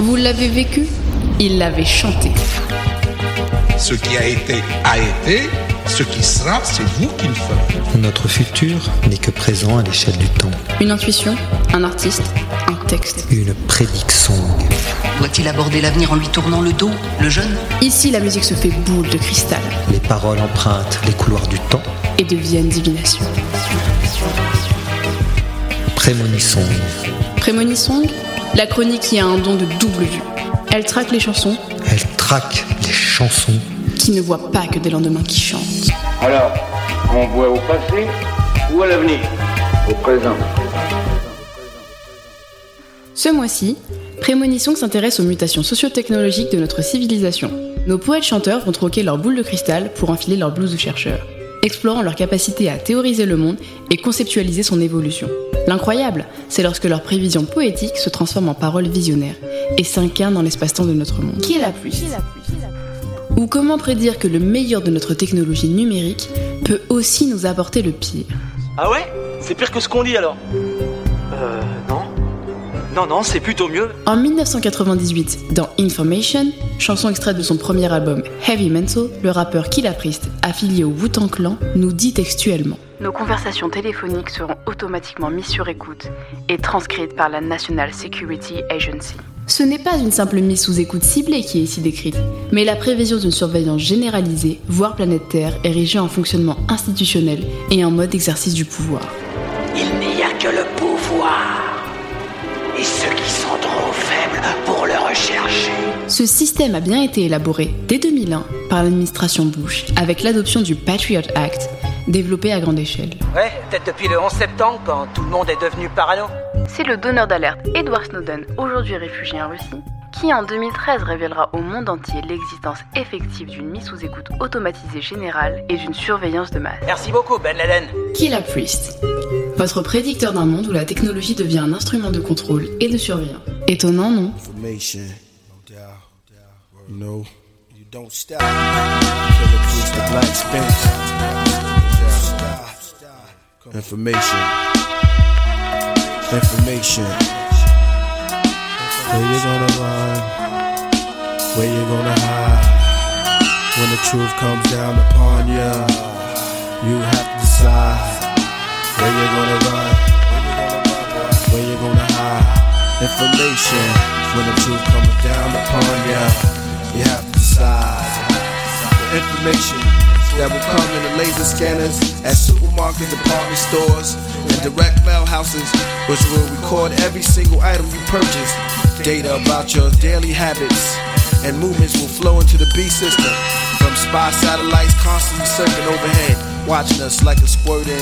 Vous l'avez vécu, il l'avait chanté. Ce qui a été a été, ce qui sera, c'est vous qui le ferez. Notre futur n'est que présent à l'échelle du temps. Une intuition, un artiste, un texte. Une prédiction. Doit-il aborder l'avenir en lui tournant le dos, le jeune? Ici, la musique se fait boule de cristal Les paroles empruntent les couloirs du temps. et deviennent divination. Prémonissons. Prémonissong, la chronique qui a un don de double vue. Elle traque les chansons Elle traque les chansons. qui ne voient pas que des lendemains qui chantent. Alors, on voit au passé ou à l'avenir? Au présent. Ce mois-ci, Prémonition s'intéresse aux mutations socio-technologiques de notre civilisation. Nos poètes-chanteurs vont troquer leur boule de cristal pour enfiler leur blouse de chercheurs, explorant leur capacité à théoriser le monde et conceptualiser son évolution. L'incroyable, c'est lorsque leurs prévisions poétiques se transforment en paroles visionnaires et s'incarnent dans l'espace-temps de notre monde. Qui est la pluie Ou comment prédire que le meilleur de notre technologie numérique peut aussi nous apporter le pire? Ah ouais? C'est pire que ce qu'on dit alors Euh, non. Non, non, c'est plutôt mieux. En 1998, dans Information, chanson extraite de son premier album Heavy Mental, le rappeur Killa Priest, affilié au Wu-Tang Clan, nous dit textuellement Nos conversations téléphoniques seront automatiquement mises sur écoute et transcrites par la National Security Agency. Ce n'est pas une simple mise sous écoute ciblée qui est ici décrite, mais la prévision d'une surveillance généralisée, voire planète Terre, érigée en fonctionnement institutionnel et en mode exercice du pouvoir. Il n'y a que le pouvoir. Et ceux qui sont trop faibles pour. Ce système a bien été élaboré dès 2001 par l'administration Bush avec l'adoption du Patriot Act, développé à grande échelle. Ouais, peut-être depuis le 11 septembre, quand tout le monde est devenu parano. C'est le donneur d'alerte Edward Snowden, aujourd'hui réfugié en Russie, qui en 2013 révélera au monde entier l'existence effective d'une mise sous écoute automatisée générale et d'une surveillance de masse. Merci beaucoup, Ben Laden. Killa Priest, votre prédicteur d'un monde où la technologie devient un instrument de contrôle et de surveillance. Étonnant, non? Information. You you don't stop. Killah Priest, the Black Sphinx. Information. Information. Where you gonna run? Where you gonna hide? When the truth comes down upon you, you have to decide. Where you gonna run? Where you gonna hide? Information. When the truth comes down upon you, you have to decide. The information that will come in the laser scanners at supermarket department stores and direct mail houses, which will record every single item you purchase. Data about your daily habits and movements will flow into the B system from spy satellites constantly circling overhead, watching us like a squirting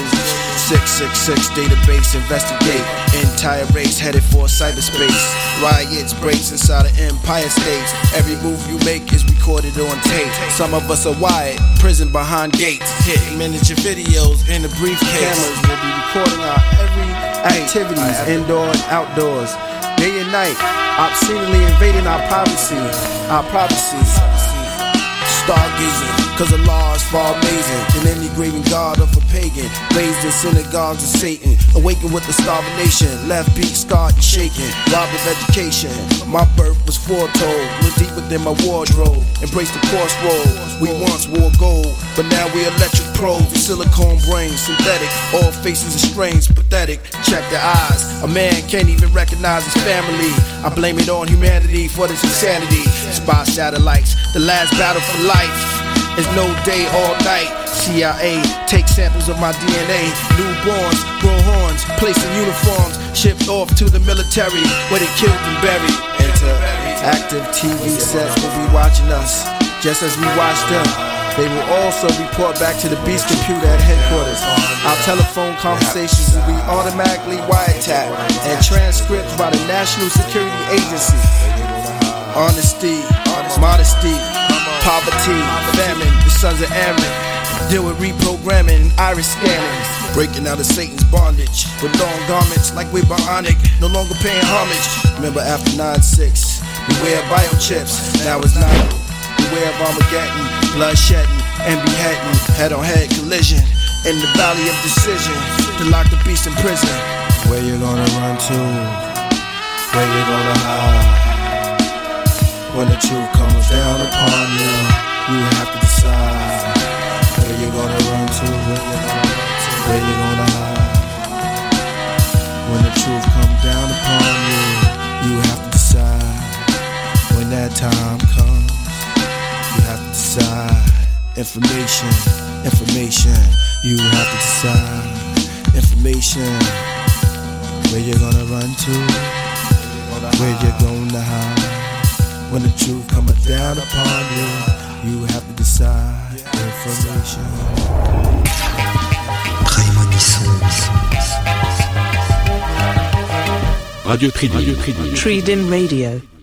666 database investigate. Entire race headed for cyberspace. Riots breaks inside of Empire States. Every move you make is recorded on tape. Some of us are wired, prison behind gates. Hitting miniature videos in the briefcase. Cameras will be recording our every activities, indoor and outdoors. Day and night, obscenely invading our privacy. Our privacy. Stargazing, cause the law is far amazing than any graven god of a pagan. Raised in synagogues of Satan, awakened with the starving nation. Left beat scarred and shaken, robbed of education. My birth was foretold, look deep within my wardrobe. Embrace the crossroad. We once wore gold, but now we electric probes. Silicone brains, synthetic. All faces are strange, pathetic. Check the eyes. A man can't even recognize his family. I blame it on humanity for this insanity. Spy satellites, the last battle for life. It's no day, all night. CIA take samples of my DNA. Newborns, grow horns, placed in uniforms, shipped off to the military where they killed and buried. Enter active TV sets will be watching us, just as we watch them. They will also report back to the Beast computer at headquarters. Our telephone conversations will be automatically wiretapped and transcribed by the National Security Agency. Honesty, modesty, poverty, famine, the sons of Aaron. Deal with reprogramming, iris scanning. Breaking out of Satan's bondage with long garments like we're bionic, no longer paying homage. Remember after 9 6, beware biochips, now it's 9. Beware of Armageddon, blood shedding, and beheading, head on head collision. In the valley of decision, to lock the beast in prison. Where you gonna run to? Where you gonna hide? When the truth comes down upon you, you have to decide where you're gonna run to, where you're gonna hide. When the truth comes down upon you, you have to decide. When that time comes, you have to decide. Information, information, you have to decide. Information, where you're gonna run to, where you're gonna hide. When the truth comes down upon you, you have to decide. Information. Prémonition. Radio Tridim. Radio Tridim Radio.